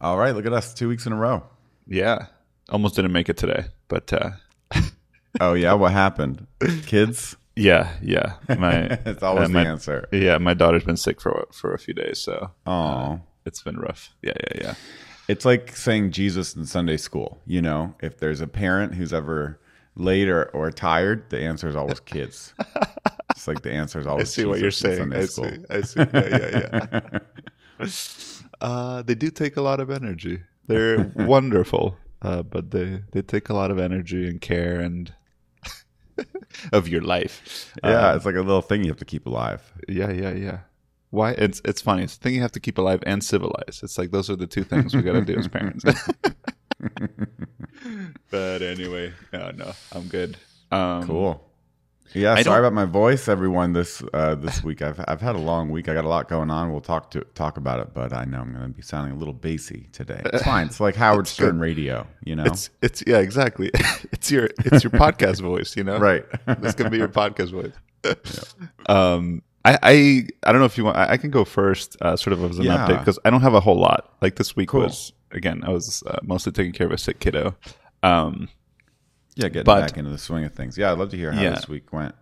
All right, look at us, two weeks in a row. Yeah, almost didn't make it today, but uh, Oh yeah, what happened? Kids? yeah, yeah. My it's always uh, the my- answer. yeah, my daughter's been sick for for a few days, so Oh, it's been rough. Yeah, yeah, yeah. it's like saying Jesus in Sunday school. You know, if there's a parent who's ever late or, or tired, the answer is always kids. it's like the answer is always. I see what you're saying. Sunday I school. see. I see. Yeah, yeah, yeah. Uh, they do take a lot of energy. They're wonderful, uh, but they they take a lot of energy and care and of your life. Yeah, Uh, it's like a little thing you have to keep alive. yeah, yeah, yeah. Why? It's it's funny. It's the thing you have to keep alive and civilized. It's like those are the two things we got to do as parents. but anyway, no, no, I'm good. Um, Cool. Yeah, I sorry about my voice, everyone. This uh, this week, I've I've had a long week. I got a lot going on. We'll talk to talk about it, but I know I'm going to be sounding a little bassy today. It's fine. It's like Howard It's Stern good. radio, you know. It's it's yeah, exactly. it's your it's your podcast voice, you know. right. this going to be your podcast voice. um, I, I I don't know if you want. I, I can go first, uh, sort of as an Yeah. update because I don't have a whole lot. Like this week Cool. was again, I was uh, mostly taking care of a sick kiddo. Um, yeah, getting but- back into the swing of things. Yeah, I'd love to hear how Yeah. this week went.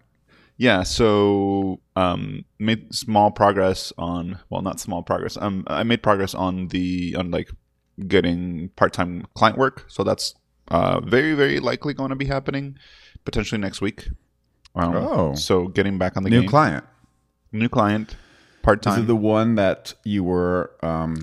yeah, so um, made small progress on. Well, not small progress. Um, I made progress on the on like getting part time client work. So that's uh very very likely going to be happening potentially next week. Um, Oh. so getting back on the New game. client. new client, part Is time. it the one that you were um,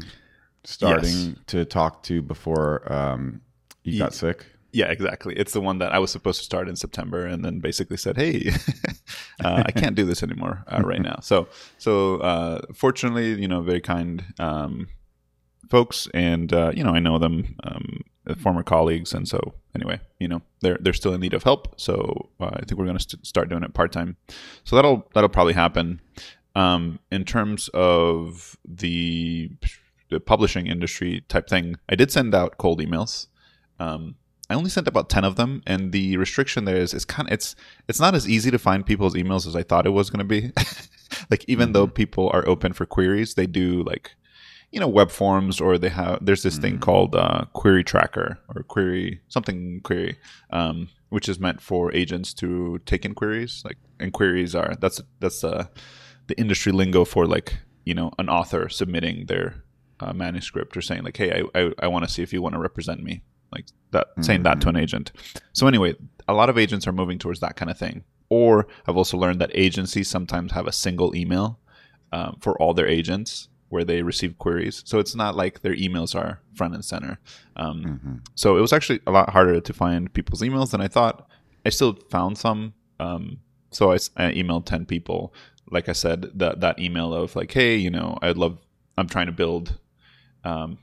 starting Yes. to talk to before um, you got sick? Yeah, exactly. It's the one that I was supposed to start in September, and then basically said, "Hey, uh, I can't do this anymore uh, right now." So, so uh, fortunately, you know, very kind um, folks, and uh, you know, I know them, um, former colleagues, and so anyway, you know, they're they're still in need of help. So uh, I think we're going to st- start doing it part time. So that'll that'll probably happen. Um, in terms of the, the publishing industry type thing, I did send out cold emails. Um, I only sent about ten of them, and the restriction there is it's kind of it's it's not as easy to find people's emails as I thought it was going to be. like even though people are open for queries, they do like you know web forms or they have there's this thing called uh, query tracker or query something query, um, which is meant for agents to take in queries. Like and queries are that's that's uh, the industry lingo for like you know an author submitting their uh, manuscript or saying like hey I I, I want to see if you want to represent me like that saying that to an agent. So anyway a lot of agents are moving towards that kind of thing. Or i've also learned that agencies sometimes have a single email um, for all their agents where they receive queries. So it's not like their emails are front and center. Um, Mm-hmm. so it was actually a lot harder to find people's emails than i thought. I still found some um, so I emailed 10 people. Like i said that that email of like hey you know i'd love i'm trying to build um,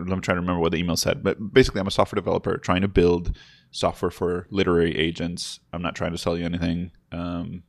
I'm trying to remember what the email said, but basically, I'm a software developer trying to build software for literary agents. I'm not trying to sell you anything. Um,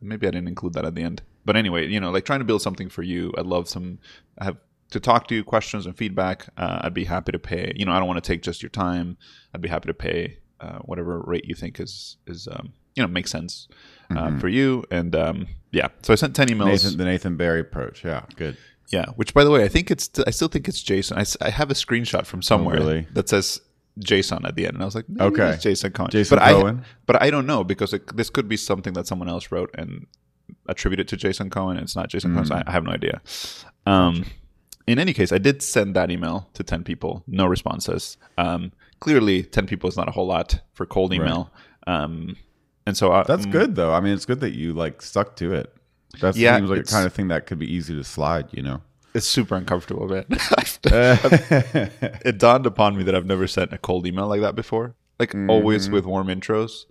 maybe I didn't include that at the end, but anyway, you know, like trying to build something for you. I'd love some I have to talk to you, questions and feedback. Uh, I'd be happy to pay. You know, I don't want to take just your time. I'd be happy to pay uh, whatever rate you think is is um, you know makes sense uh, for you. And um, yeah, so I sent ten emails. Nathan, the Nathan Barry approach. Yeah, good. Yeah, which by the way, I think it's I still think it's Jason. I have a screenshot from somewhere really? that says Jason at the end, and I was like, Okay. it's Jason Cohen. Jason but Cohen? I but I don't know because it, this could be something that someone else wrote and attributed to Jason Cohen. And it's not Jason Cohen. So I, I have no idea. Um, in any case, I did send that email to ten people. No responses. Um, clearly, ten people is not a whole lot for cold email. Um, and so I, That's good though. I mean, it's good that you like stuck to it. That Yeah, seems like the kind of thing that could be easy to slide. You know. It's super uncomfortable, man. it dawned upon me that I've never sent a cold email like that before. Like always with warm intros.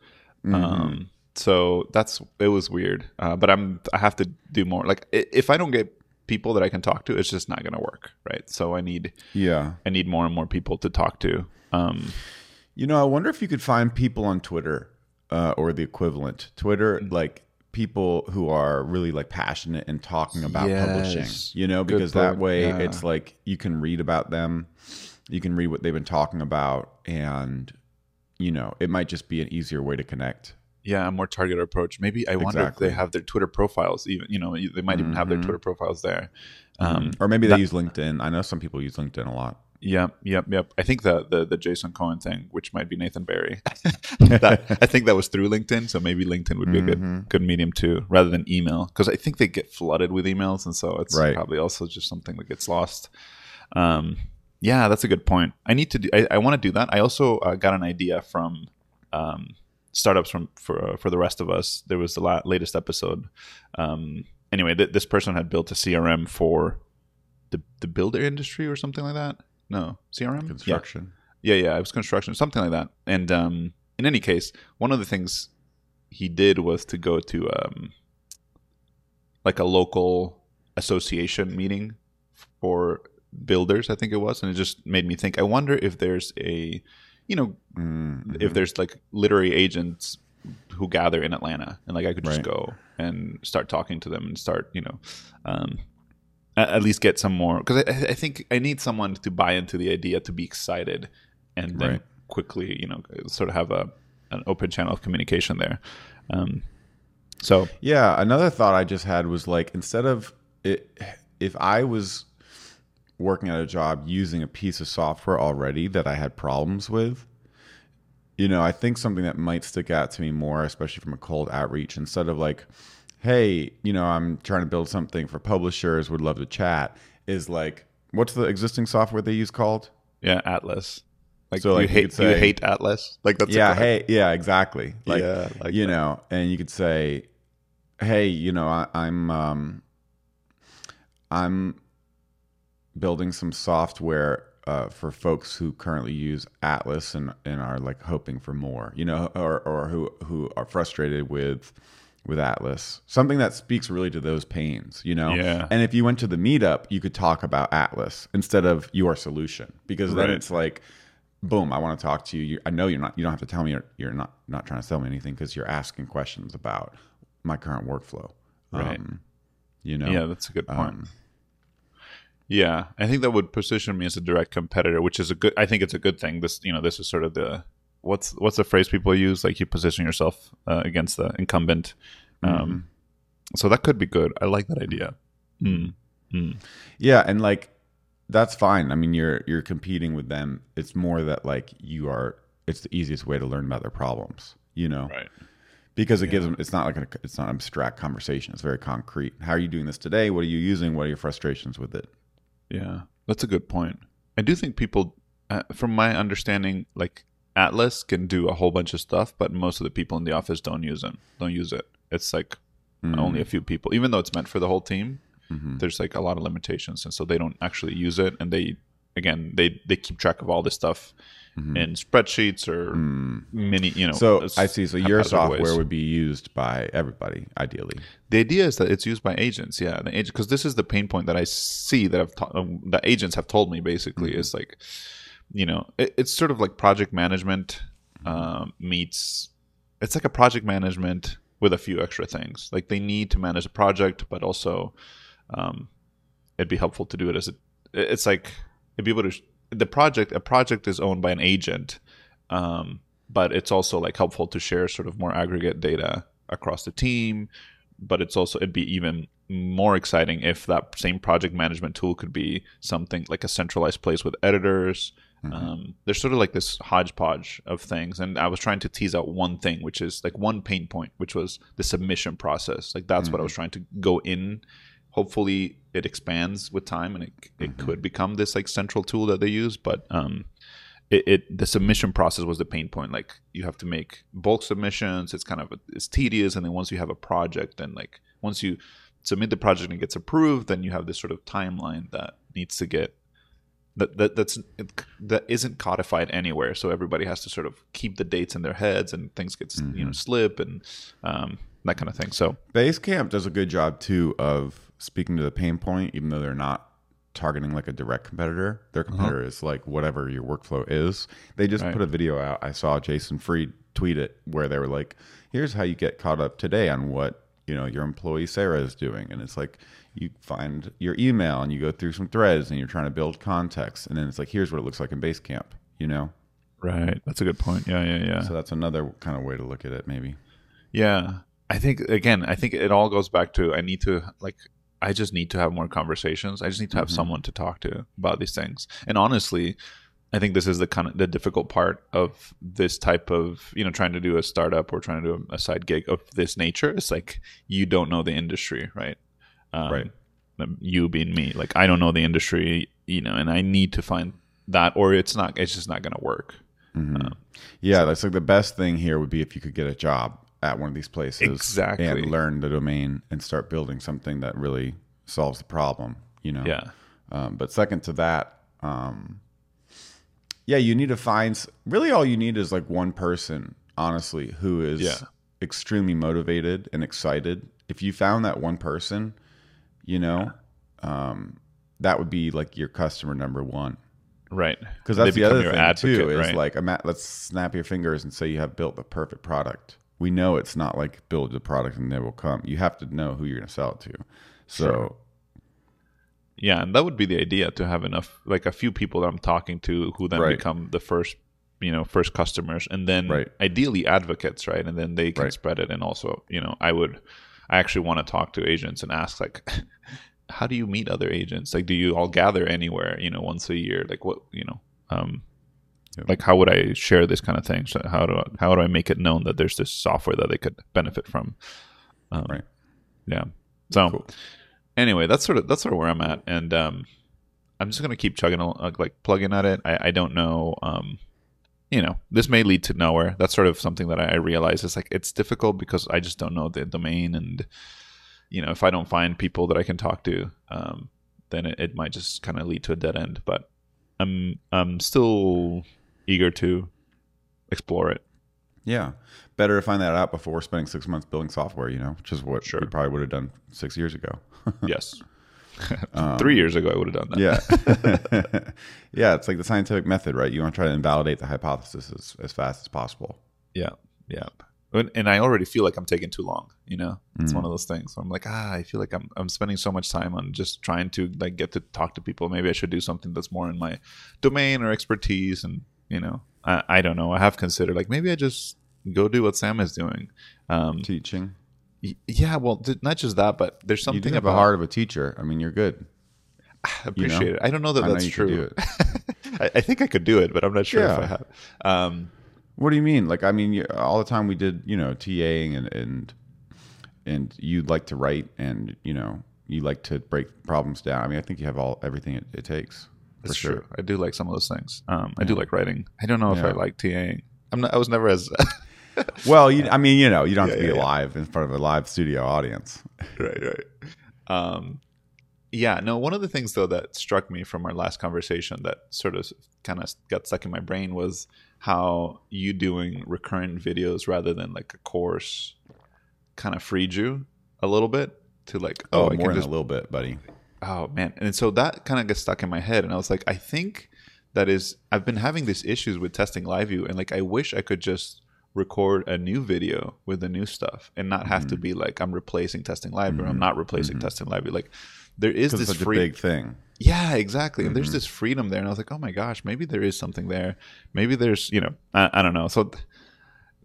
Um, so that's it was weird. Uh, but I'm I have to do more. Like if I don't get people that I can talk to, it's just not gonna work, right? So I need yeah. I need more and more people to talk to. Um, You know, I wonder if you could find people on Twitter uh, or the equivalent. Twitter, Mm. like people who are really like passionate and talking about publishing. You know, because that way Yeah. it's like you can read about them, you can read what they've been talking about, and you know, it might just be an easier way to connect. yeah, a more targeted approach. Maybe I wonder if Exactly. they have their Twitter profiles. Even you know, they might even have their Twitter profiles there. Um, or maybe they use LinkedIn. I know some people use LinkedIn a lot. Yep, yep, yep. I think the the, the Jason Cohen thing, which might be Nathan Barry, that, I think that was through LinkedIn. So maybe LinkedIn would be a Mm-hmm. good good medium too, rather than email, because I think they get flooded with emails, and so it's Right. probably also just something that gets lost. Um, yeah, that's a good point. I need to do. I, I want to do that. I also uh, got an idea from um, startups from for uh, for the rest of us. There was the la- latest episode. Um, anyway, th- this person had built a CRM for the the builder industry or something like that. No CRM Yeah. Construction. Yeah, yeah, it was construction, something like that. And um, in any case, one of the things he did was to go to um, like a local association meeting for builders, I think it was, and it just made me think. I wonder if there's a, you know, Mm, if there's like literary agents who gather in Atlanta, and like I could just Right. go and start talking to them and start, you know, um, at, least get some more because I, I think I need someone to buy into the idea to be excited, and then Right. quickly, you know, sort of have a an open channel of communication there. Um, so Yeah, another thought I just had was like instead of it, if I was working at a job using a piece of software already that I had problems with, you know, I think something that might stick out to me more, especially from a cold outreach, instead of like, hey, you know, I'm trying to build something for publishers, would love to chat, is like, what's the existing software they use called? yeah, Atlas. Like, So, like, you you hate could say- you hate Atlas. Like that's yeah, hey, yeah, exactly. Like, Yeah, like you that. know, and you could say, "Hey, you know, I, I'm um, I'm building some software uh, for folks who currently use Atlas and and are like hoping for more, you know, or or who who are frustrated with with Atlas. Something that speaks really to those pains, you know. Yeah. And if you went to the meetup, you could talk about Atlas instead of your solution because then Right. it's like boom, I want to talk to you. you. I know you're not. You don't have to tell me you're, you're not not trying to sell me anything because you're asking questions about my current workflow. Right. Um, you know. Yeah, that's a good point. Um, Yeah, I think that would position me as a direct competitor, which is a good. I think it's a good thing. This, you know, this is sort of the what's what's the phrase people use? Like you position yourself uh, against the incumbent. Um, So that could be good. I like that idea. Mm. Mm. Yeah, and like that's fine. I mean, you're you're competing with them. It's more that like you are. It's the easiest way to learn about their problems. You know, Right. because it gives them. It's not like a, it's not an abstract conversation. It's very concrete. How are you doing this today? What are you using? What are your frustrations with it? Yeah, that's a good point. I do think people, uh, from my understanding, like Atlas can do a whole bunch of stuff, but most of the people in the office don't use them. Don't use it. It's like Mm-hmm. only a few people, even though it's meant for the whole team. There's like a lot of limitations, and so they don't actually use it. And they, again, they they keep track of all this stuff in spreadsheets or mini, you know. Mm-hmm. So I see. So your software ways. would be used by everybody, ideally. The idea is that it's used by agents, yeah, the agent because this is the pain point that I see that I've ta- um, that agents have told me basically is like, you know, it, it's sort of like project management um, meets. It's like a project management with a few extra things. Like they need to manage a project, but also, um, it'd be helpful to do it as a. It's like it'd be able to. The project, a project is owned by an agent, um, but it's also like helpful to share sort of more aggregate data across the team but it's also it'd be even more exciting if that same project management tool could be something like a centralized place with editors um, there's sort of like this hodgepodge of things and i was trying to tease out one thing which is like one pain point which was the submission process. Like that's what i was trying to go in. Hopefully it expands with time and it, it could become this like central tool that they use but um, it, it the submission process was the pain point. Like you have to make bulk submissions. It's kind of it's tedious and then once you have a project then like once you submit the project and it gets approved then you have this sort of timeline that needs to get that, that that's that isn't codified anywhere so everybody has to sort of keep the dates in their heads and things get you know slip and um, that kind of thing so Basecamp does a good job too of speaking to the pain point, even though they're not targeting like a direct competitor. Their competitor is like whatever your workflow is. They just Right. put a video out. I saw Jason Fried tweet it where they were like, "Here's how you get caught up today on what you know your employee Sarah is doing," and it's like you find your email and you go through some threads and you're trying to build context, and then it's like, "Here's what it looks like in Basecamp," you know. right that's a good point yeah yeah yeah So that's another kind of way to look at it, maybe. Yeah. I think again, I think it all goes back to I need to like I just need to have more conversations. I just need to have Mhm. someone to talk to about these things. And honestly, I think this is the kind of the difficult part of this type of you know trying to do a startup or trying to do a side gig of this nature. It's like you don't know the industry, right? Um, Right. You being me, like I don't know the industry, you know, and I need to find that, or it's not. It's just not going to work. Mhm. Um, yeah, that's like the best thing here would be if you could get a job at one of these places Exactly. and learn the domain and start building something that really solves the problem. You know. Yeah. Um, but second to that, um, yeah, you need to find really all you need is like one person, honestly, who is Yeah. extremely motivated and excited. If you found that one person, you know, um, that would be like your customer number one. Right. Because that's the other thing advocate, too. Is right? like, ima- let's snap your fingers and say you have built the perfect product. We know it's not like build the product and they will come. You have to know who you're going to sell it to. So Sure. Yeah, and that would be the idea to have enough, like a few people that I'm talking to who then Right. become the first, you know, first customers, and then Right. ideally advocates, right? And then they can Right. spread it. And also, you know, I would, I actually want to talk to agents and ask, like, how do you meet other agents? Like, do you all gather anywhere, you know, once a year? Like, what, you know, um, Yeah. like how would I share this kind of thing? So how do I, how do I make it known that there's this software that they could benefit from? Um, Right. Yeah. So Cool. anyway, that's sort of that's sort of where I'm at, and um, I'm just gonna keep chugging, like plugging at it. I, I don't know, um, you know, this may lead to nowhere. That's sort of something that I, I realize is like it's difficult because I just don't know the domain, and you know, if I don't find people that I can talk to, um, then it, it might just kind of lead to a dead end. But I'm I'm still eager to explore it. Yeah. Better to find that out before spending six months building software, you know, which is what Sure. we probably would have done six years ago. yes, Um, three years ago I would have done that. Yeah. yeah. It's like the scientific method, right? You want to try to invalidate the hypothesis as, as fast as possible. Yeah, yeah. And, I already feel like I'm taking too long. You know, it's Mhm. one of those things. I'm like, ah, I feel like I'm I'm spending so much time on just trying to like get to talk to people. Maybe I should do something that's more in my domain or expertise. And you know, I, I don't know. I have considered like maybe I just go do what Sam is doing. Um, Teaching. Yeah, well, th- not just that, but there's You something do have about the heart of a teacher. I mean, you're good. I appreciate you know? it. I don't know that I know that's you could true. I, I think I could do it, but I'm not sure if I have. Um, What do you mean? Like, I mean, you, all the time we did, you know, TAing and, and, and you like to write and, you know, you like to break problems down. I mean, I think you have all, everything it, it takes. For That's sure. true. I do like some of those things. Um, I do like writing. I don't know if I like TAing. I'm not. I was never as Well, you, I mean, you know, you don't have Yeah, to be yeah, live in front of a live studio audience. right, right. Um, yeah. No. One of the things though that struck me from our last conversation that sort of kind of got stuck in my brain was how you doing recurrent videos rather than like a course kind of freed you a little bit to like Oh, oh, more than just a little bit, buddy. Oh man. And so that kind of gets stuck in my head and I was like I think that is I've been having these issues with testing live view and like I wish I could just record a new video with the new stuff and not have Mm-hmm. to be like I'm replacing testing live or I'm not replacing testing live like there is this free a big thing. yeah exactly. And there's Mm-hmm. this freedom there and I was like oh my gosh maybe there is something there. Maybe there's you know I, I don't know. So th-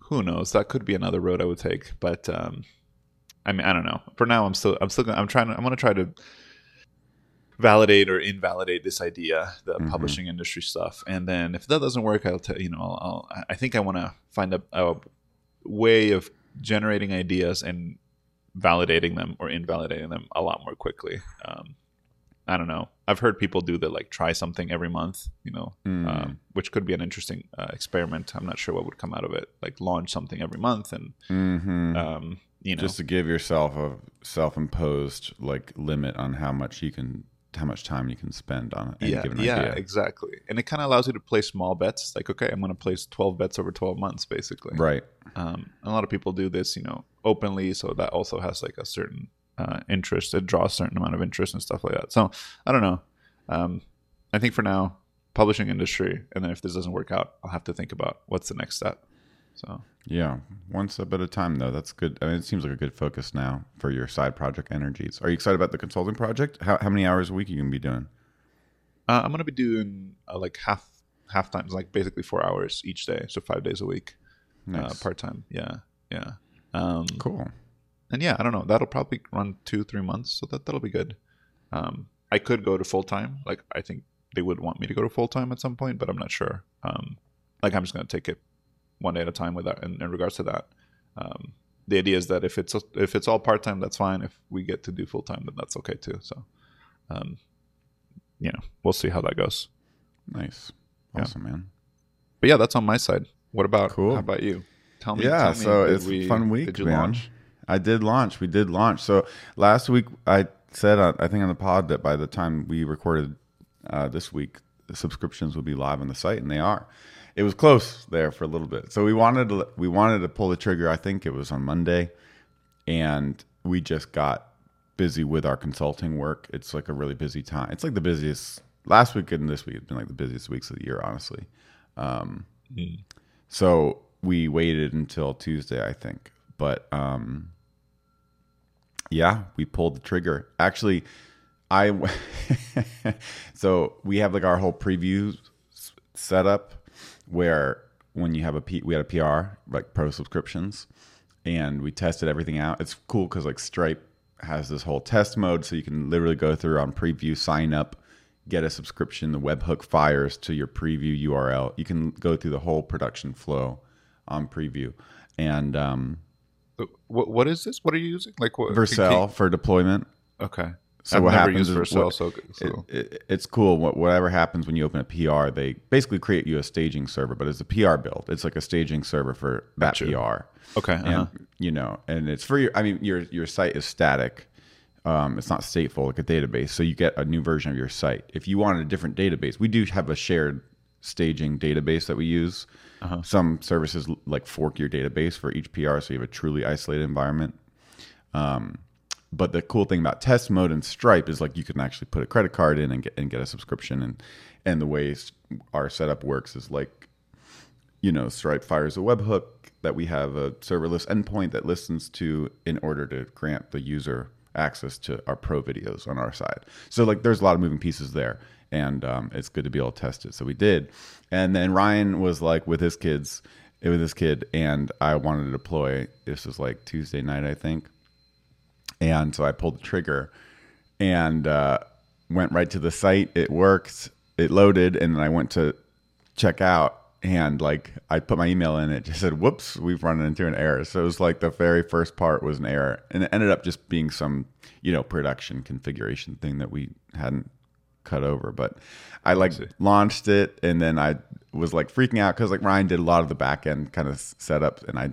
who knows? That could be another road I would take but um I mean I don't know. For now I'm still I'm still gonna, I'm trying to I'm gonna try to validate or invalidate this idea, the Mhm. publishing industry stuff. And then if that doesn't work, I'll tell you know, I'll, I'll I think I want to find a, a way of generating ideas and validating them or invalidating them a lot more quickly. Um, I don't know. I've heard people do the like try something every month, you know, Mm. um, which could be an interesting uh, experiment. I'm not sure what would come out of it. Like launch something every month and, hmm um, you know, just to give yourself a self-imposed like limit on how much you can how much time you can spend on any yeah, given yeah, idea. exactly. And it kind of allows you to play small bets. Like, okay, I'm going to place 12 bets over 12 months, basically. Right. Um, a lot of people do this, you know, openly, so that also has like a certain uh, interest. It draws a certain amount of interest and stuff like that. So I don't know. Um, I think for now, publishing industry, and then if this doesn't work out, I'll have to think about what's the next step. So Yeah. One step at a bit of time though. That's good. I mean it seems like a good focus now for your side project energies. Are you excited about the consulting project? How how many hours a week are you gonna be doing? uh, I'm going to be doing uh, like half half times, like basically four hours each day, so five days a week, uh, part time. Yeah, yeah. Um, cool. and yeah, I don't know. That'll probably run two, three months, so that that'll be good. Um, I could go to full time. Like I think they would want me to go to full time at some point, but I'm not sure. Um, like I'm just going to take it one day at a time with that. In, in regards to that, um, the idea is that if it's if it's all part time, that's fine. If we get to do full time, then that's okay too. So, um, you know, we'll see how that goes. Nice, Yeah. awesome, man. But yeah, that's on my side. What about Cool. How about you? Tell me. Yeah, tell me, so it's a we- fun week, Did you man. launch? I did launch. We did launch. So last week I said, I think on the pod that by the time we recorded uh, this week, the subscriptions would be live on the site, and they are. It was close there for a little bit. So we wanted to we wanted to pull the trigger. I think it was on Monday, and we just got busy with our consulting work. It's like a really busy time. It's like the busiest last week and this week has been like the busiest weeks of the year, honestly. Um, So we waited until Tuesday, I think. But um, yeah, we pulled the trigger. Actually, I so we have like our whole preview s- setup where when you have a P, we had a PR like pro subscriptions, and we tested everything out. It's cool because like Stripe has this whole test mode, so you can literally go through on preview, sign up, get a subscription. The webhook fires to your preview URL. You can go through the whole production flow on preview, and um, What what is this? What are you using? Like what? Vercel for deployment. Okay. So I've what happens is what- so, so It, it, it's cool. What, whatever happens when you open a PR, they basically create you a staging server, but it's a PR build. It's like a staging server for that Gotcha. PR. okay. And uh-huh. you know, and it's for your. I mean, your your site is static. Um, it's not stateful like a database. So you get a new version of your site. If you wanted a different database, we do have a shared staging database that we use. Uh-huh. Some services like fork your database for each PR, so you have a truly isolated environment. But the cool thing about test mode and Stripe is like you can actually put a credit card in and get and get a subscription and and the way our setup works is like you know Stripe fires a webhook that we have a serverless endpoint that listens to in order to grant the user access to our pro videos on our side. So like there's a lot of moving pieces there and um, it's good to be able to test it. So we did. And then Ryan was like with his kids, with his kid and I wanted to deploy. This was like Tuesday night, I think and so I pulled the trigger and uh, went right to the site. It worked. It loaded, and then I went to check out, and like I put my email in. It just said, "Whoops, we've run into an error." So it was like the very first part was an error, and it ended up just being some you know production configuration thing that we hadn't cut over. But I like see. launched it, and then I was like freaking out because like Ryan did a lot of the back end kind of setups, and I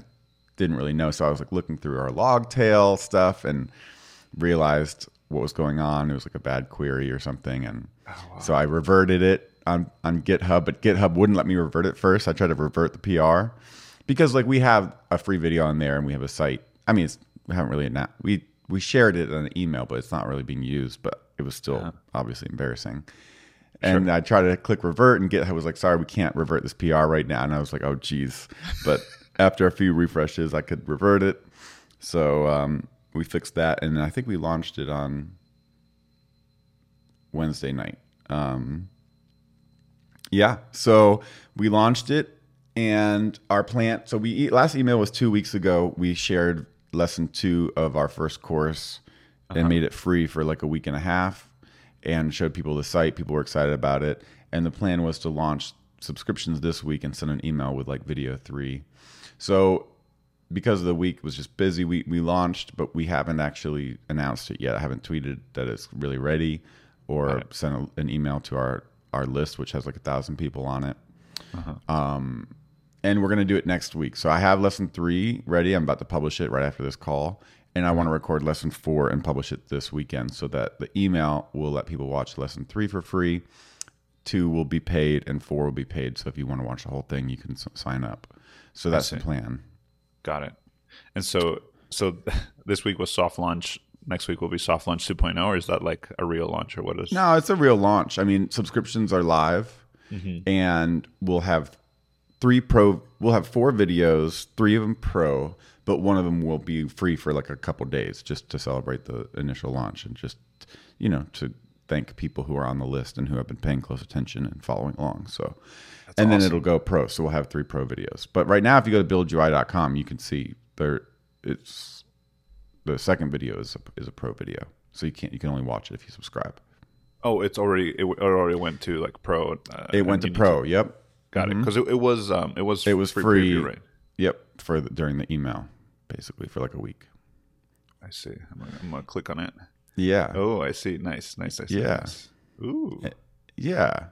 didn't really know. So I was like looking through our Logtail stuff and realized what was going on. It was like a bad query or something. And oh, so I reverted it on, on GitHub, but GitHub wouldn't let me revert it first. I tried to revert the PR because like we have a free video on there and we have a site. I mean, it's, we haven't really, not, we, we shared it on an email, but it's not really being used, but it was still obviously embarrassing. And I tried to click revert, and GitHub was like, "Sorry, we can't revert this PR right now." And I was like, "Oh, geez." But after a few refreshes, I could revert it. So um, we fixed that, and I think we launched it on Wednesday night. Um, yeah, so we launched it, and our plan. So we last email was two weeks ago. We shared lesson two of our first course and made it free for like a week and a half, and showed people the site. People were excited about it, and the plan was to launch subscriptions this week and send an email with like video three. So because of the week was just busy, we we launched, but we haven't actually announced it yet. I haven't tweeted that it's really ready, or sent a, an email to our our list, which has like a thousand people on it. Um, and we're gonna do it next week. So I have lesson three ready. I'm about to publish it right after this call, and I want to record lesson four and publish it this weekend, so that the email will let people watch lesson three for free. Two will be paid, and four will be paid. So if you want to watch the whole thing, you can s- sign up. So that's the plan. Got it. And so so this week was soft launch. Next week will be soft launch 2.0, or is that like a real launch, or what is? No, it's a real launch. I mean, subscriptions are live, Mm-hmm. and we'll have three pro. We'll have four videos, three of them pro, but one of them will be free for like a couple days, just to celebrate the initial launch and just you know to thank people who are on the list and who have been paying close attention and following along. So, and then it'll go pro. So we'll have three pro videos. But right now, if you go to buildui.com, you can see there. It's the second video is a, is a pro video, so you can't you can only watch it if you subscribe. Oh, it's already it already went to like pro. Uh, it went to pro. To, yep. Got mm-hmm. it. Because it, it, was um it was it was free, free preview, right? Yep. For the, during the email, basically for like a week. I see. I'm gonna, I'm gonna click on it. Yeah. Oh, I see. Nice, nice, nice. Yeah. Nice. Ooh. Eh, yeah.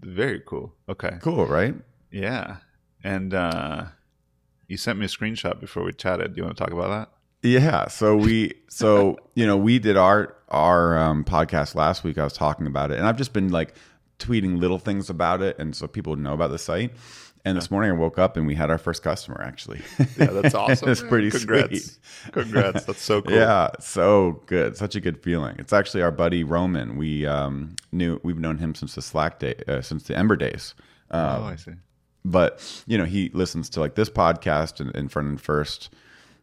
Very cool. Okay. Cool, right? Yeah. And uh you sent me a screenshot before we chatted. Do you want to talk about that? Yeah. So we, so you know, we did our our um, podcast last week. I was talking about it, and I've just been like tweeting little things about it, and so people know about the site. And this morning I woke up and we had our first customer actually. Yeah, that's awesome. it's pretty Congrats. sweet. Congrats. That's so cool. Yeah, so good. Such a good feeling. It's actually our buddy Roman. We um, knew we've known him since the Slack day, uh, since the Ember days. Um, oh, I see. But you know, he listens to like this podcast and in front and first,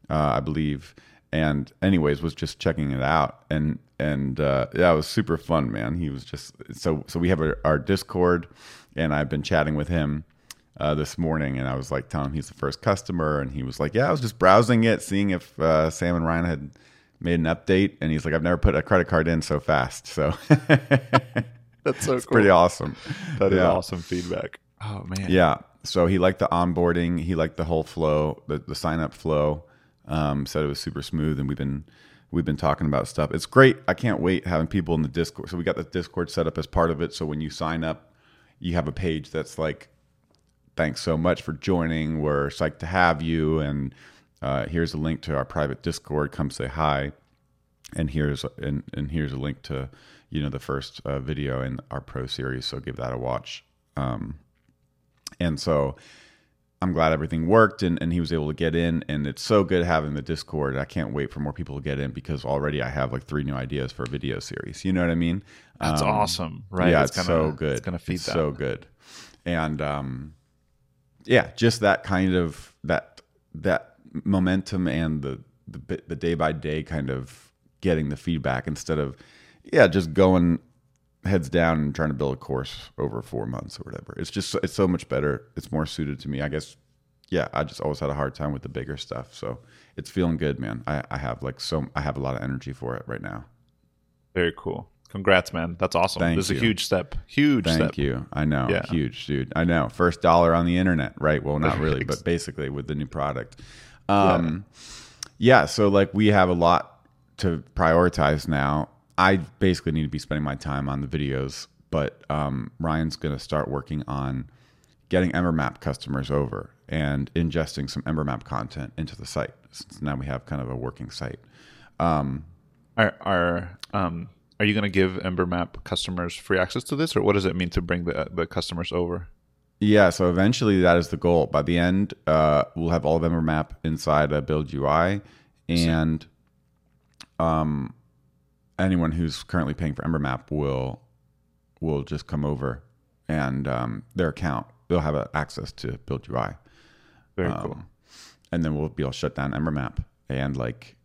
uh, I believe. And anyways, was just checking it out, and and uh, yeah, it was super fun, man. He was just so so. We have a, our Discord, and I've been chatting with him uh, this morning, and I was like telling him he's the first customer, and he was like, "Yeah, I was just browsing it, seeing if uh, Sam and Ryan had made an update," and he's like, "I've never put a credit card in so fast." So that's so it's cool. pretty awesome. That is yeah. awesome feedback. Oh man, yeah. So he liked the onboarding, he liked the whole flow, the the sign up flow. Um, said it was super smooth, and we've been we've been talking about stuff. It's great. I can't wait having people in the Discord. So we got the Discord set up as part of it. So when you sign up, you have a page that's like thanks so much for joining. We're psyched to have you. And uh, here's a link to our private Discord. Come say hi. And here's and, and here's a link to you know the first uh, video in our pro series. So give that a watch. Um, and so I'm glad everything worked and, and he was able to get in. And it's so good having the Discord. I can't wait for more people to get in because already I have like three new ideas for a video series. You know what I mean? That's um, awesome, right? Yeah, it's, it's gonna, so good. It's gonna feed it's that. So good. And um, yeah, just that kind of that that momentum and the the the day by day kind of getting the feedback instead of yeah just going heads down and trying to build a course over four months or whatever. It's just it's so much better. It's more suited to me. I guess. Yeah, I just always had a hard time with the bigger stuff. So it's feeling good, man. I, I have like so I have a lot of energy for it right now. Very cool. Congrats, man. That's awesome. Thank this you. is a huge step. Huge Thank step. you. I know. Yeah. Huge, dude. I know. First dollar on the internet, right? Well, not really, but basically with the new product. Um, yeah. yeah. So, like, we have a lot to prioritize now. I basically need to be spending my time on the videos, but um, Ryan's going to start working on getting EmberMap customers over and ingesting some EmberMap content into the site. Since now we have kind of a working site. Um, are, are um, are you going to give EmberMap customers free access to this, or what does it mean to bring the the customers over? Yeah, so eventually that is the goal. By the end, uh, we'll have all of EmberMap inside a Build UI, and um, anyone who's currently paying for EmberMap will will just come over and um, their account they'll have access to Build UI. Very um, cool. And then we'll be able to shut down EmberMap and like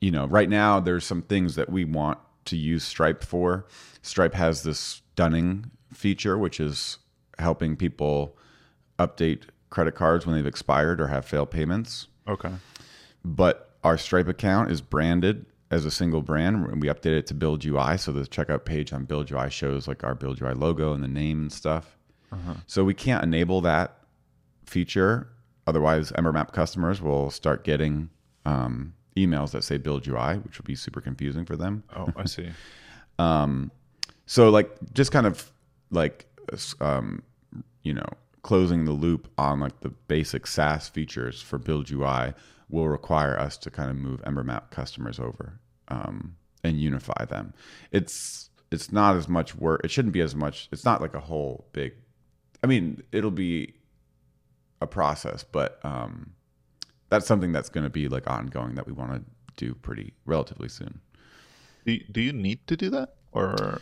you know right now there's some things that we want to use Stripe for. Stripe has this dunning feature, which is helping people update credit cards when they've expired or have failed payments. Okay. But our Stripe account is branded as a single brand, and we update it to Build UI. So the checkout page on Build UI shows like our Build UI logo and the name and stuff. Uh-huh. So we can't enable that feature. Otherwise, EmberMap customers will start getting um, emails that say build UI, which will be super confusing for them. Oh, I see. um, so like just kind of like um, you know closing the loop on like the basic SaaS features for build UI will require us to kind of move EmberMap customers over um, and unify them. It's it's not as much work. It shouldn't be as much. It's not like a whole big. I mean, it'll be a process, but um, that's something that's going to be like ongoing that we want to do pretty relatively soon. Do you, do you need to do that or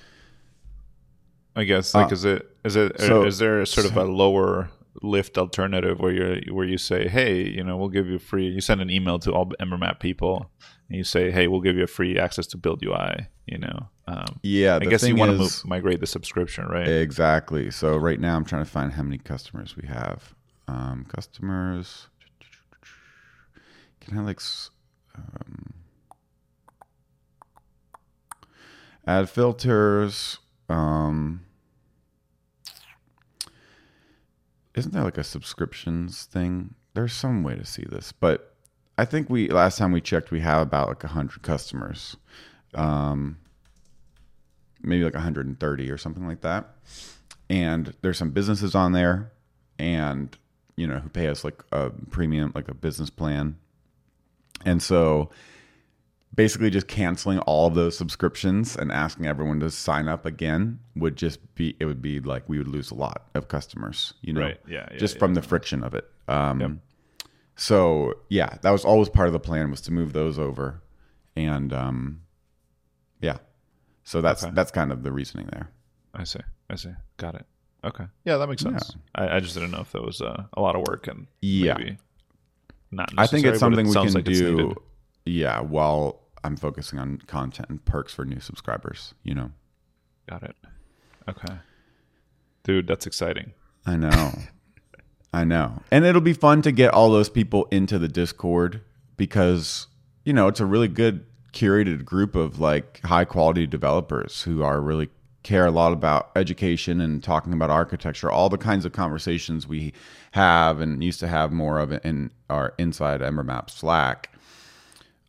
I guess like uh, is it is it so, is there sort of a lower lift alternative where you where you say hey you know we'll give you free you send an email to all EmberMap people and you say hey we'll give you a free access to build UI you know um, yeah I guess you want to move, migrate the subscription right exactly so right now I'm trying to find how many customers we have um, customers can I like Um, add filters. Um, isn't there like a subscriptions thing? There's some way to see this, but I think we last time we checked, we have about like hundred customers, um, maybe like 130 or something like that. And there's some businesses on there, and you know who pay us like a premium, like a business plan. And so basically just canceling all of those subscriptions and asking everyone to sign up again would just be it would be like we would lose a lot of customers you know Right. Yeah, yeah, just yeah. from the friction of it um Yep. so yeah that was always part of the plan was to move those over and um yeah so that's Okay. that's kind of the reasoning there I see. I see. Got it. Okay. Yeah, that makes sense. I, I just didn't know if that was uh, a lot of work and Yeah. maybe not. i think it's something it we can like do yeah while i'm focusing on content and perks for new subscribers you know Got it. Okay. Dude, that's exciting. I know. I know. And it'll be fun to get all those people into the Discord because, you know, it's a really good curated group of like high quality developers who are really care a lot about education and talking about architecture, all the kinds of conversations we have and used to have more of in our inside EmberMap Slack.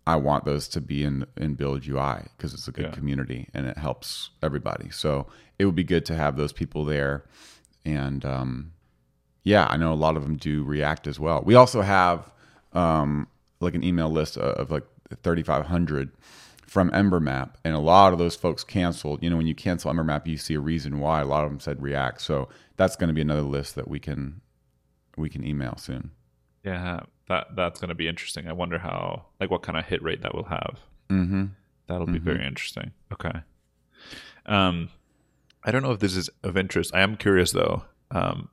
I want those to be in in Build UI because it's a good Yeah. community and it helps everybody. So it would be good to have those people there. And um, yeah, I know a lot of them do React as well. We also have um, like an email list of, of like 3,500 from EmberMap, and a lot of those folks canceled. You know, when you cancel EmberMap, you see a reason why. A lot of them said React, so that's going to be another list that we can we can email soon. Yeah, that that's going to be interesting. I wonder how, like, what kind of hit rate that will have. Mm-hmm. That'll be very interesting. Okay. Um, I don't know if this is of interest. I am curious though. Um,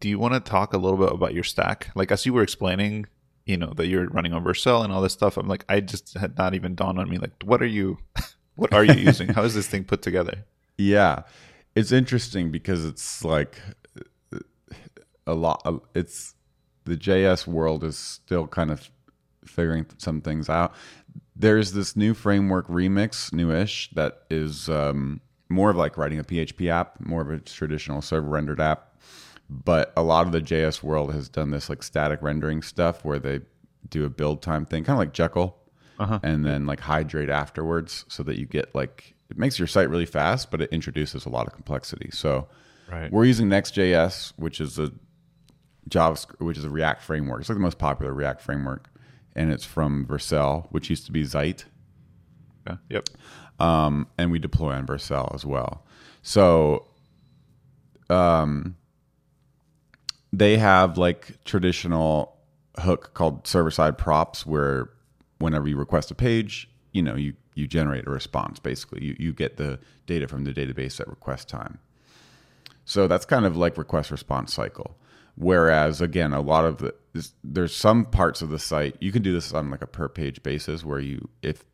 do you want to talk a little bit about your stack? Like as you were explaining, you know, that you're running on Vercel and all this stuff. I'm like, I just had not even dawned on me. Like, what are you, what are you using? How is this thing put together? Yeah, it's interesting because it's like a lot. It's the JS world is still kind of figuring some things out. There's this new framework Remix, newish, that is um, more of like writing a PHP app, more of a traditional server rendered app. But a lot of the JS world has done this like static rendering stuff where they do a build time thing, kind of like Jekyll, Uh-huh. and then like hydrate afterwards, so that you get like it makes your site really fast, but it introduces a lot of complexity. So Right. we're using Next.js, which is a JavaScript, which is a React framework. It's like the most popular React framework, and it's from Vercel, which used to be Zeit, Yeah. Yep. um, and we deploy on Vercel as well. So, um, they have like traditional hook called server side props, where whenever you request a page, you know you you generate a response. Basically, you you get the data from the database at request time. So that's kind of like request response cycle. Whereas again, a lot of the there's some parts of the site you can do this on like a per page basis where you if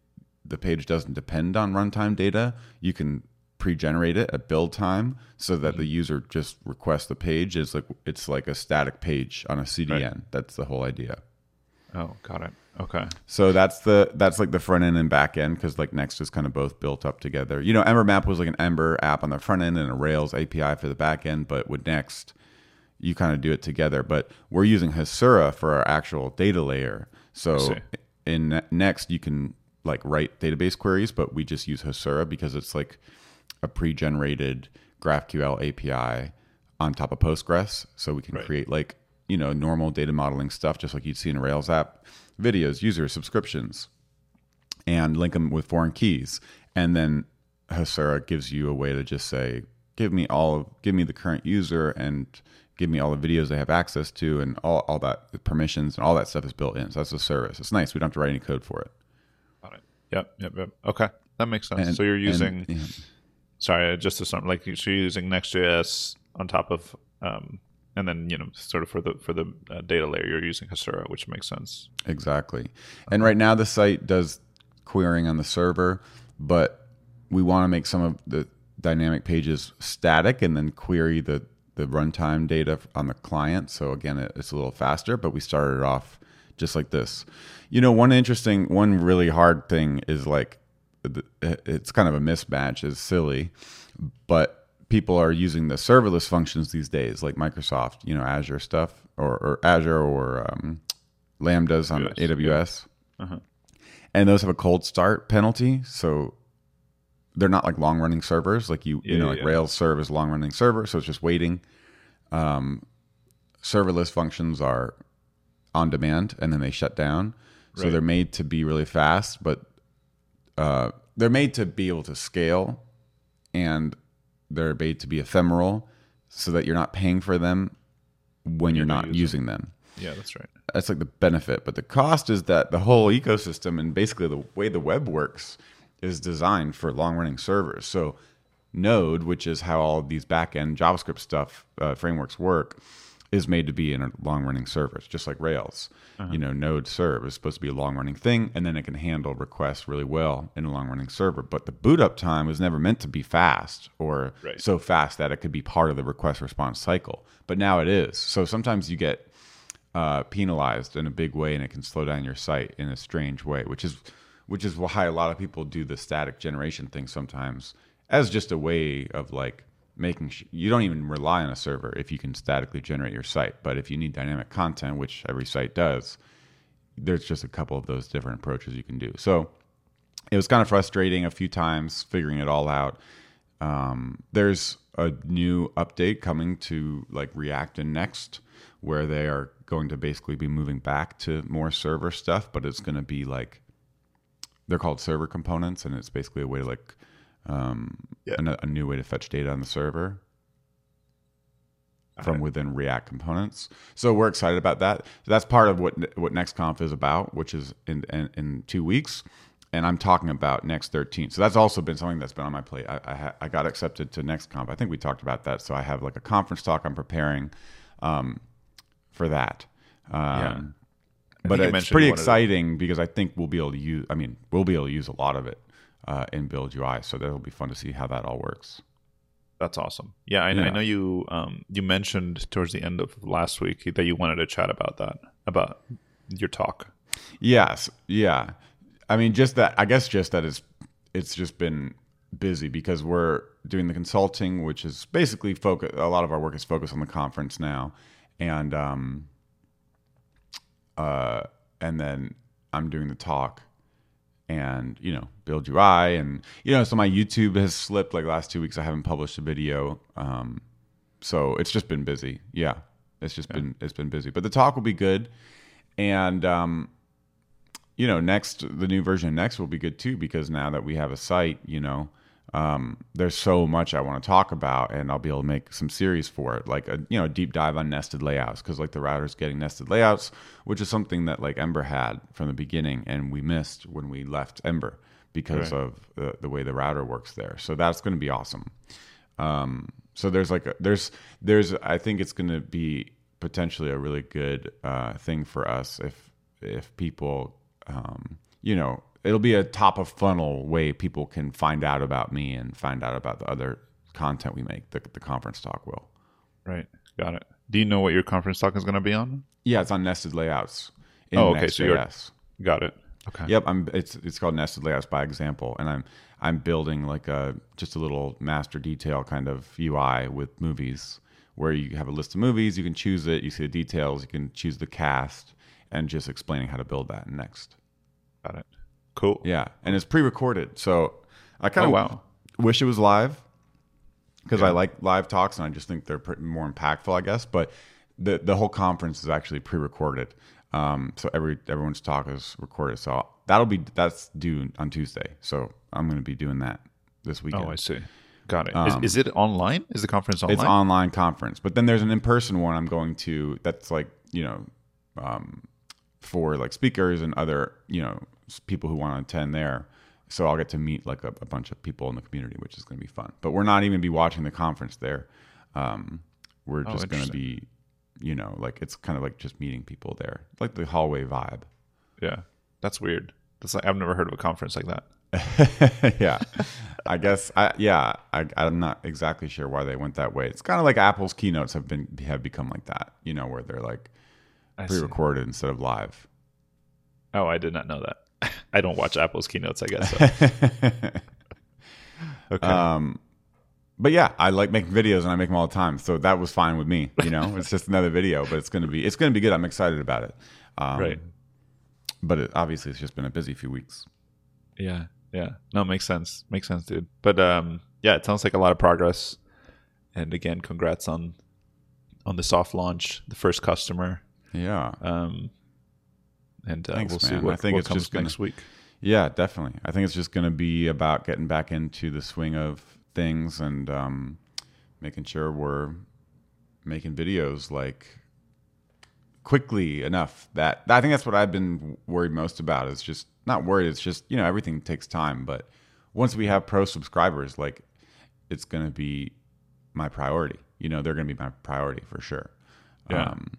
the page doesn't depend on runtime data, you can pre-generate it at build time so that mm-hmm. the user just requests the page is like it's like a static page on a CDN. That's the whole idea. Oh, got it. Okay. So that's the that's like the front end and back end because like Next is kind of both built up together. You know, EmberMap was like an Ember app on the front end and a Rails API for the back end, but with Next, you kind of do it together. But we're using Hasura for our actual data layer. So in Next, you can like write database queries, but we just use Hasura because it's like a pre-generated GraphQL API on top of Postgres, so we can Right. create like you know normal data modeling stuff, just like you'd see in a Rails app, videos, users, subscriptions, and link them with foreign keys. And then Hasura gives you a way to just say, give me all of, give me the current user and give me all the videos they have access to and all, all that the permissions and all that stuff is built in. So that's a service. It's nice. We don't have to write any code for it. Got it. Yep. Yep. Yep. Okay. That makes sense. And- so you're and- using, yeah. sorry, just to sum, like, so you're using Next.js on top of, um, and then you know, sort of for the for the uh, data layer, you're using Hasura, which makes sense. Exactly. And right now the site does querying on the server, but we want to make some of the dynamic pages static and then query the the runtime data on the client. So again, it, it's a little faster, but we started off just like this. You know, one interesting, one really hard thing is like, it's kind of a mismatch. It's silly, but people are using the serverless functions these days, like Microsoft, you know, Azure stuff or, or Azure or um, Lambdas on AWS. Uh-huh. And those have a cold start penalty. So they're not like long running servers. Like you, you know, like yeah. Rails serve as long running server. So it's just waiting. Um, serverless functions are on demand and then they shut down. So Right. they're made to be really fast, but uh, they're made to be able to scale and they're made to be ephemeral so that you're not paying for them when you're not using using them Yeah, that's right. that's like the benefit but the cost is that the whole ecosystem and basically the way the web works is designed for long running servers. So node which is how all these back-end javascript stuff uh, frameworks work is made to be in a long running server. It's just like rails. You know node serve is supposed to be a long running thing and then it can handle requests really well in a long running server. But the boot up time was never meant to be fast or Right. so fast that it could be part of the request response cycle. But now it is. So sometimes you get uh, penalized in a big way, and it can slow down your site in a strange way, which is which is why a lot of people do the static generation thing sometimes as just a way of like making sh- you don't even rely on a server if you can statically generate your site. But if you need dynamic content, which every site does, there's just a couple of those different approaches you can do. So it was kind of frustrating a few times figuring it all out. Um, there's a new update coming to like React and Next where they are going to basically be moving back to more server stuff, but it's going to be like they're called server components, and it's basically a way to like um, Yeah. a, a new way to fetch data on the server from within React components. So we're excited about that. So that's part of what what NextConf is about, which is in in, in two weeks. And I'm talking about Next 13. So that's also been something that's been on my plate. I I, ha- I got accepted to next NextConf. I think we talked about that. So I have like a conference talk I'm preparing um, for that. Um, but it's pretty you wanted to- exciting because I think we'll be able to use. I mean, we'll be able to use a lot of it uh, in Build UI. So that'll be fun to see how that all works. That's awesome. Yeah, I, I know you. Um, you mentioned towards the end of last week that you wanted to chat about that, about your talk. Yes, yeah. I mean, just that. I guess just that it's it's just been busy because we're doing the consulting, which is basically focus. A lot of our work is focused on the conference now, and um, uh, and then I'm doing the talk, and you know, build UI, and you know, so my YouTube has slipped. Like last two weeks, I haven't published a video. Um, so it's just been busy. Yeah, it's just been it's been busy. But the talk will be good, and um, you know, next the new version of Next will be good too because now that we have a site, you know, um, there's so much I want to talk about, and I'll be able to make some series for it, like a you know deep dive on nested layouts because like the router's getting nested layouts, which is something that like Ember had from the beginning, and we missed when we left Ember because Right. of the, the way the router works there. So that's going to be awesome. Um, so there's like a, there's there's I think it's going to be potentially a really good uh, thing for us if if people um, you know it'll be a top of funnel way people can find out about me and find out about the other content we make. The, the conference talk will. Right. Got it. Do you know what your conference talk is going to be on? Yeah, it's on nested layouts. In Oh, okay, so you're- Got it. Okay. Yep, I'm. It's it's called nested layouts by example, and I'm I'm building like a just a little master detail kind of UI with movies, where you have a list of movies, you can choose it, you see the details, you can choose the cast, and just explaining how to build that next. Got it. Cool. Yeah, and it's pre-recorded, so I kind Oh, of wow. wish it was live because I like live talks and I just think they're more impactful, I guess. But the the whole conference is actually pre-recorded, um, so every everyone's talk is recorded. So that'll be that's due on Tuesday. So I'm going to be doing that this weekend. Oh, I see. Got it. Is, is it online? Is the conference online? Um, It's online conference, but then there's an in-person one I'm going to. That's like you know, um, for like speakers and other you know people who want to attend there. So I'll get to meet like a, a bunch of people in the community, which is going to be fun. But we're not even be watching the conference there. Um, we're Oh, just going to be, you know, like it's kind of like just meeting people there, like the hallway vibe. yeah. That's weird. That's like I've never heard of a conference like that. yeah, I guess. I yeah, I, I'm not exactly sure why they went that way. It's kind of like Apple's keynotes have been have become like that, you know, where they're like I pre-recorded instead of live. Oh, I did not know that. I don't watch Apple's keynotes, I guess. So. okay. Um, but yeah, I like making videos and I make them all the time, so that was fine with me. You know, it's just another video, but it's gonna be it's gonna be good. I'm excited about it. Um, right. But it, obviously, it's just been a busy few weeks. Yeah, yeah. No, makes sense. Makes sense, dude. But um, yeah, it sounds like a lot of progress. And again, congrats on on the soft launch, the first customer. Yeah. Um, and uh, Thanks, we'll man. see what, I think what it's comes just gonna, next week. Yeah, definitely. I think it's just going to be about getting back into the swing of things and um, making sure we're making videos like quickly enough that I think that's what I've been worried most about is just not worried it's just you know everything takes time but once we have pro subscribers like it's going to be my priority you know they're going to be my priority for sure yeah. Um,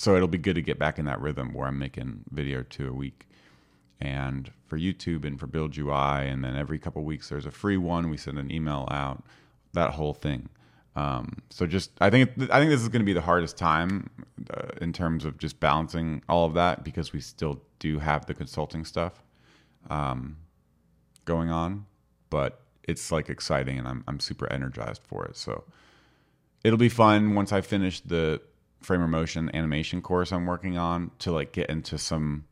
so it'll be good to get back in that rhythm where I'm making video two a week and for YouTube and for Build UI, and then every couple weeks there's a free one. We send an email out, that whole thing. Um, so just I think I think this is going to be the hardest time uh, in terms of just balancing all of that because we still do have the consulting stuff um, going on, but it's like exciting and I'm I'm super energized for it. So it'll be fun once I finish the Framer Motion animation course I'm working on to like get into some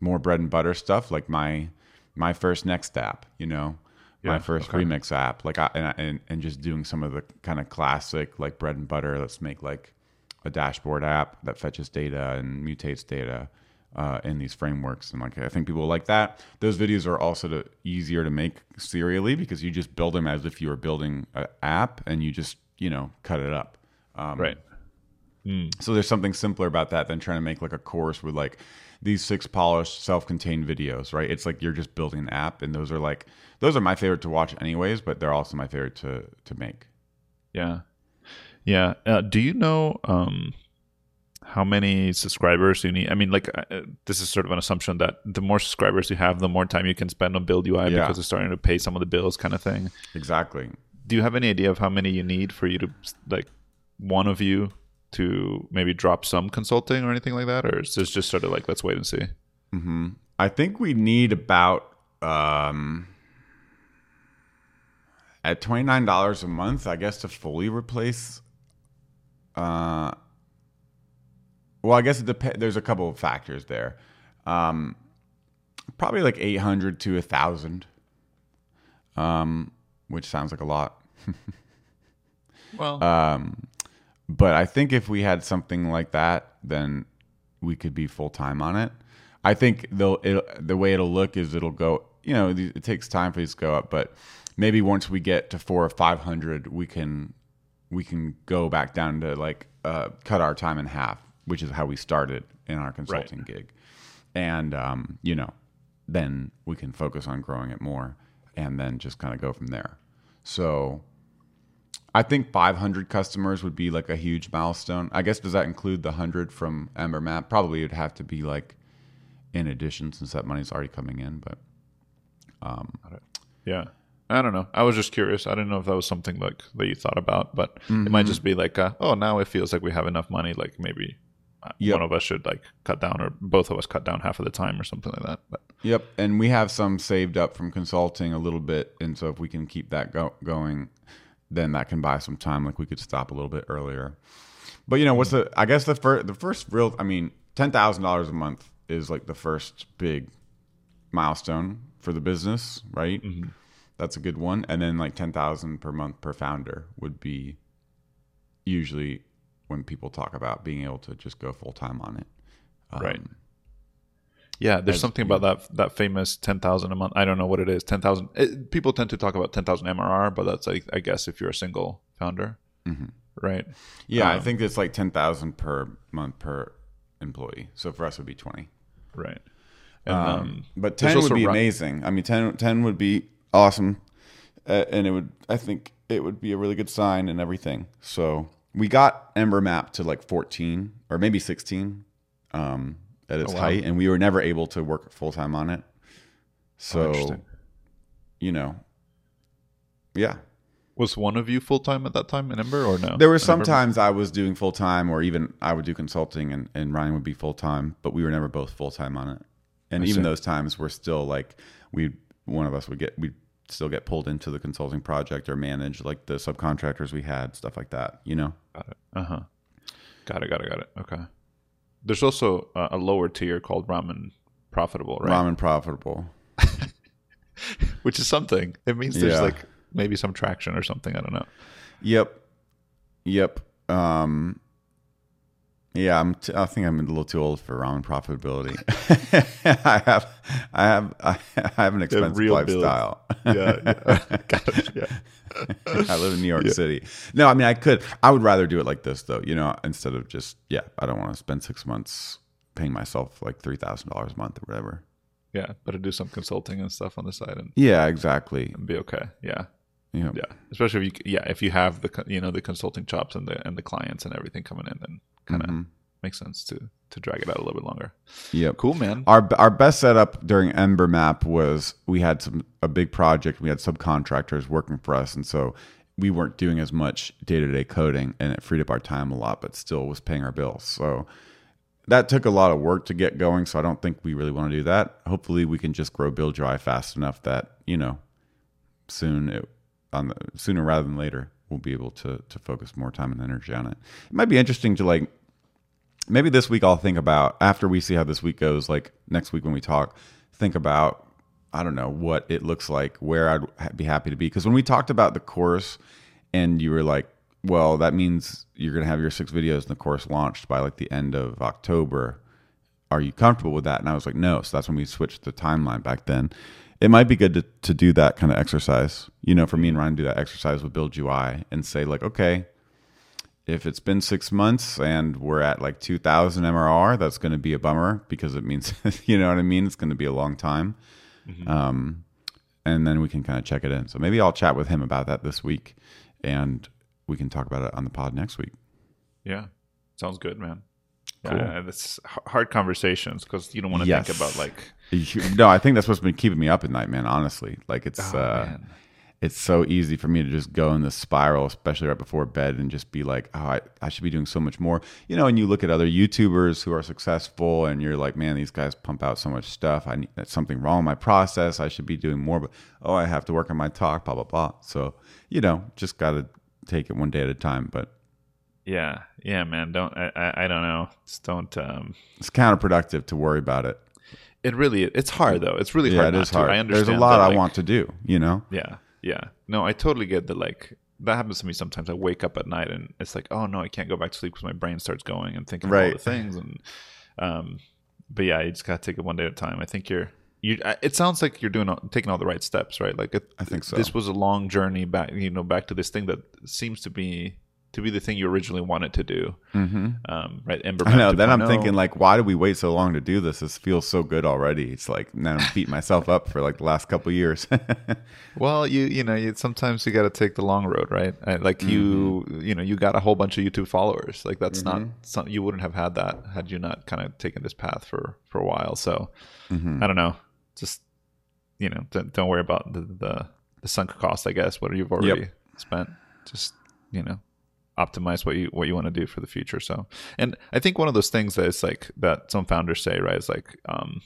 more bread and butter stuff like my my first next app you know? Yeah, my first okay. remix app. Like I, and, and, and just doing some of the kind of classic like bread and butter let's make like a dashboard app that fetches data and mutates data uh, in these frameworks. And like i think people like that. Those videos are also to, easier to make serially because you just build them as if you were building an app and you just you know cut it up. Um, right mm. so there's something simpler about that than trying to make like a course with like these six polished self-contained videos, right? It's like you're just building an app, and those are like those are my favorite to watch, anyways. But they're also my favorite to to make. Yeah, yeah. Uh, do you know um, how many subscribers you need? I mean, like uh, uh, this is sort of an assumption that the more subscribers you have, the more time you can spend on Build UI yeah. because it's starting to pay some of the bills, kind of thing. Exactly. Do you have any idea of how many you need for you to like one of you to maybe drop some consulting or anything like that, or is this just sort of like let's wait and see? Mm-hmm. I think we need about um, at twenty nine dollars a month, I guess, to fully replace. Uh, well, I guess it dep- there's a couple of factors there. Um, probably like eight hundred to a thousand, um, which sounds like a lot. well, um, but I think if we had something like that, then we could be full time on it. I think it, the way it'll look is it'll go. You know, it takes time for these to go up, but maybe once we get to four or five hundred, we can we can go back down to like uh, cut our time in half, which is how we started in our consulting right. gig, and um, you know, then we can focus on growing it more, and then just kind of go from there. So I think 500 customers would be like a huge milestone. I guess does that include the 100 from EmberMap? Probably it'd have to be like in addition since that money's already coming in, but um yeah. I don't know. I was just curious. I didn't know if that was something like that you thought about, but mm-hmm. it might just be like, uh, oh, now it feels like we have enough money. Like maybe uh, yep. one of us should like cut down, or both of us cut down half of the time, or something like that. But. Yep, and we have some saved up from consulting a little bit, and so if we can keep that go- going, then that can buy some time. Like we could stop a little bit earlier. But you know, what's the? I guess the first the first real. I mean, ten thousand dollars a month is like the first big milestone for the business, right? Mm-hmm. That's a good one. And then like ten thousand per month per founder would be usually when people talk about being able to just go full time on it. Um, right. Yeah, there's something about that that famous ten thousand a month. I don't know what it is. Ten thousand. People tend to talk about ten thousand MRR, but that's like I guess if you're a single founder, mm-hmm. right? Yeah, um, I think it's like ten thousand per month per employee. So for us, it would be twenty. Right. And, um, um, but ten would be run- amazing. I mean, 10, 10 would be awesome, uh, and it would. I think it would be a really good sign and everything. So we got EmberMap to like fourteen or maybe sixteen. Um, at its oh, wow. height, and we were never able to work full time on it. So, oh, you know, yeah. Was one of you full time at that time in Ember or no? There were sometimes I was doing full time, or even I would do consulting, and, and Ryan would be full time, but we were never both full time on it. And I even see. those times, we're still like we one of us would get we still get pulled into the consulting project or manage like the subcontractors we had, stuff like that. You know. Got it. Uh huh. Got it. Got it. Got it. Okay. There's also a, a lower tier called ramen profitable, right? Ramen profitable. Which is something. It means there's Yeah. like maybe some traction or something. I don't know. Yep. Yep. Um, yeah, I'm. T- I think I'm a little too old for ramen profitability. I have, I have, I have an expensive lifestyle. Yeah. yeah. Got it. Yeah. I live in New York City. No, I mean I could. I would rather do it like this though. You know, instead of just yeah. I don't want to spend six months paying myself like three thousand dollars a month or whatever. Yeah. but Better do some consulting and stuff on the side and, Yeah, exactly. and be okay. Yeah. Yeah. Yeah. Especially if you yeah if you have the you know the consulting chops and the and the clients and everything coming in, then kind of Mhm. makes sense to to drag it out a little bit longer. Yep. Cool, man. Our our best setup during EmberMap was we had some a big project. We had subcontractors working for us, and so we weren't doing as much day to day coding, and it freed up our time a lot, but still was paying our bills. So that took a lot of work to get going. So I don't think we really want to do that. Hopefully, we can just grow Build UI fast enough that you know soon it, on the sooner rather than later we'll be able to to focus more time and energy on it. It might be interesting to like maybe this week I'll think about after we see how this week goes. Like next week when we talk, think about I don't know what it looks like, where I'd be happy to be. Because when we talked about the course, and you were like, "Well, that means you're gonna have your six videos in the course launched by like the end of October." Are you comfortable with that? And I was like, no. So that's when we switched the timeline back then. It might be good to, to do that kind of exercise. You know, for me and Ryan, do that exercise with Build UI and say like, okay, if it's been six months and we're at like 2000 MRR, that's going to be a bummer because it means, you know what I mean? It's going to be a long time. Um, and then we can kind of check it in. So maybe I'll chat with him about that this week and we can talk about it on the pod next week. Yeah. Sounds good, man. Cool. Yeah, it's hard conversations because you don't want to Yes. think about like No, I think that's what's been keeping me up at night, man. Honestly, like it's oh, uh, it's so easy for me to just go in this spiral, especially right before bed, and just be like, oh, I, I should be doing so much more. You know, and you look at other YouTubers who are successful, and you're like, man, these guys pump out so much stuff. I need that's something wrong with my process. I should be doing more, but oh, I have to work on my talk, blah blah blah. So you know, just got to take it one day at a time. But Yeah, yeah, man. Don't I? I, I don't know. Just don't. Um, it's counterproductive to worry about it. It really it's hard though. It's really Yeah, hard. it is to. hard. I understand. There's a lot that, I want to do. You know. Yeah, yeah. No, I totally get that. Like that happens to me sometimes. I wake up at night and it's like, oh no, I can't go back to sleep because my brain starts going and thinking of all Right. the things. And um, but yeah, you just gotta take it one day at a time. I think you're. You, it sounds like you're doing all, taking all the right steps, right? Like it, I think so. This was a long journey back, you know, back to this thing that seems to be to be the thing you originally wanted to do, Mm-hmm. um, right? Ember I know. Then I'm thinking like, why did we wait so long to do this? This feels so good already. It's like now I'm beating myself up for like the last couple years. Well, you you know, you, sometimes you got to take the long road, right? Like you Mm-hmm. you know, you got a whole bunch of YouTube followers. Like that's not some, you wouldn't have had that had you not kind of taken this path for for a while. So Mhm. I don't know, just you know, don't, don't worry about the, the the sunk cost. I guess what you've already spent. Just you know, optimize what you what you want to do for the future. So, and I think one of those things that is like that some founders say, right, is like. um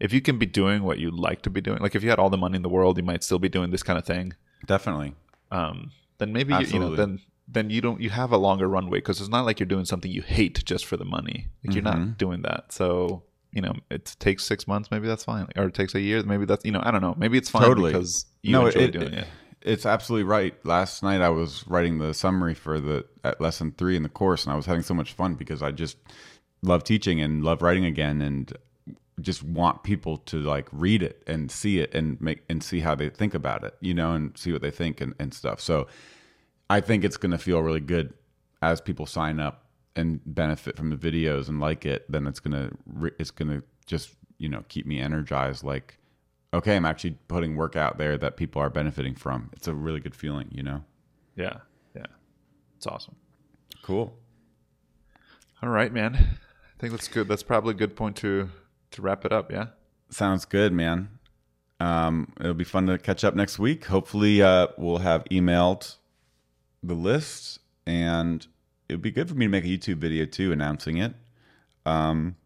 if you can be doing what you like to be doing, like if you had all the money in the world, you might still be doing this kind of thing. Definitely. Um, then maybe you, you know, then then you don't you have a longer runway because it's not like you're doing something you hate just for the money. Like you're Mm-hmm. not doing that. So you know, it takes six months, maybe that's fine, or it takes a year, maybe that's you know, I don't know, maybe it's fine Totally. because you no, enjoy it, doing it. It's absolutely right. Last night I was writing the summary for the at lesson three in the course, and I was having so much fun because I just love teaching and love writing again, and just want people to like read it and see it and make and see how they think about it, you know, and see what they think and, and stuff. So I think it's going to feel really good as people sign up and benefit from the videos and like it. Then it's gonna re- it's gonna just you know keep me energized. Like, okay, I'm actually putting work out there that people are benefiting from. It's a really good feeling, you know. Yeah, yeah, it's awesome. Cool. All right, man. I think that's good. That's probably a good point to to wrap it up. Yeah. Sounds good, man. Um, it'll be fun to catch up next week. Hopefully, uh, we'll have emailed the list, and it would be good for me to make a YouTube video too announcing it. Um,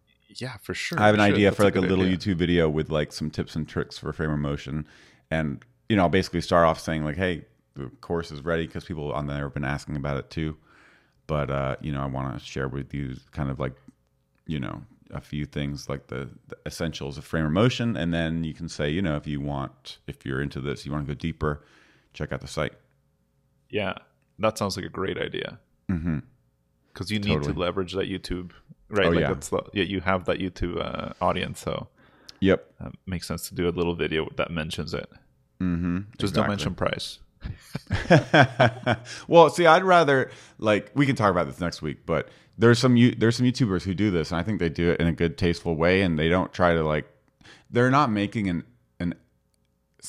Yeah, for sure. I have an we should. idea That's for like a, good little idea. YouTube video with like some tips and tricks for framer motion, and you know, I'll basically start off saying like, "Hey, the course is ready," because people on there have been asking about it too. But uh, you know, I want to share with you kind of like, you know, a few things like the, the essentials of framer motion, and then you can say, you know, if you want, if you're into this, you want to go deeper, check out the site. Yeah, that sounds like a great idea. Mm-hmm. Because you need Totally. to leverage that YouTube, right? Oh, like yeah. that's the, yeah, you have that YouTube uh, audience, so Yep. uh, makes sense to do a little video that mentions it. Mm-hmm. Just don't mention price. well, see, I'd rather like we can talk about this next week, but there's some you there's some YouTubers who do this, and I think they do it in a good, tasteful way, and they don't try to like they're not making an an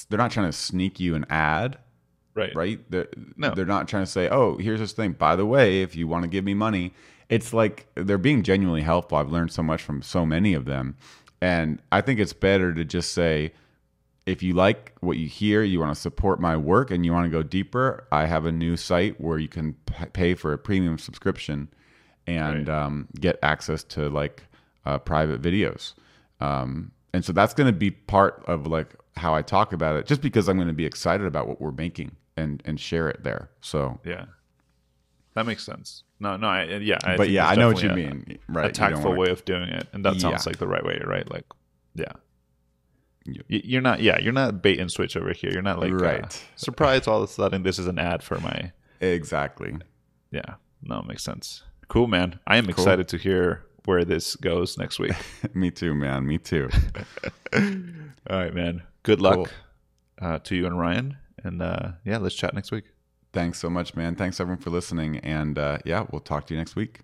they're not trying to sneak you an ad, Right. right? They're, No. they're not trying to say, oh, here's this thing. By the way, if you want to give me money, it's like they're being genuinely helpful. I've learned so much from so many of them, and I think it's better to just say if you like what you hear, you want to support my work, and you want to go deeper, I have a new site where you can pay for a premium subscription and Right. um, get access to like uh, private videos. Um, and so that's going to be part of like how I talk about it, just because I'm going to be excited about what we're making and and share it there. So, Yeah. That makes sense. No, no, I, yeah. I but yeah, I know what you a- mean. Right? A tactful way of doing it, and that sounds Yeah. like the right way, right? Like, yeah. You're not, yeah, you're not bait and switch over here. You're not like, uh, Right. surprise! All of a sudden, this is an ad for my, Exactly. yeah. No, it makes sense. Cool, man. I am excited to hear where this goes next week. me too, man. Me too. All right, man. Good luck Cool. uh, to you and Ryan, and uh, yeah, let's chat next week. Thanks so much, man. Thanks everyone for listening, and uh, yeah, we'll talk to you next week.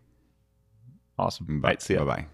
Awesome. Bye. Right, see ya. Bye. Bye.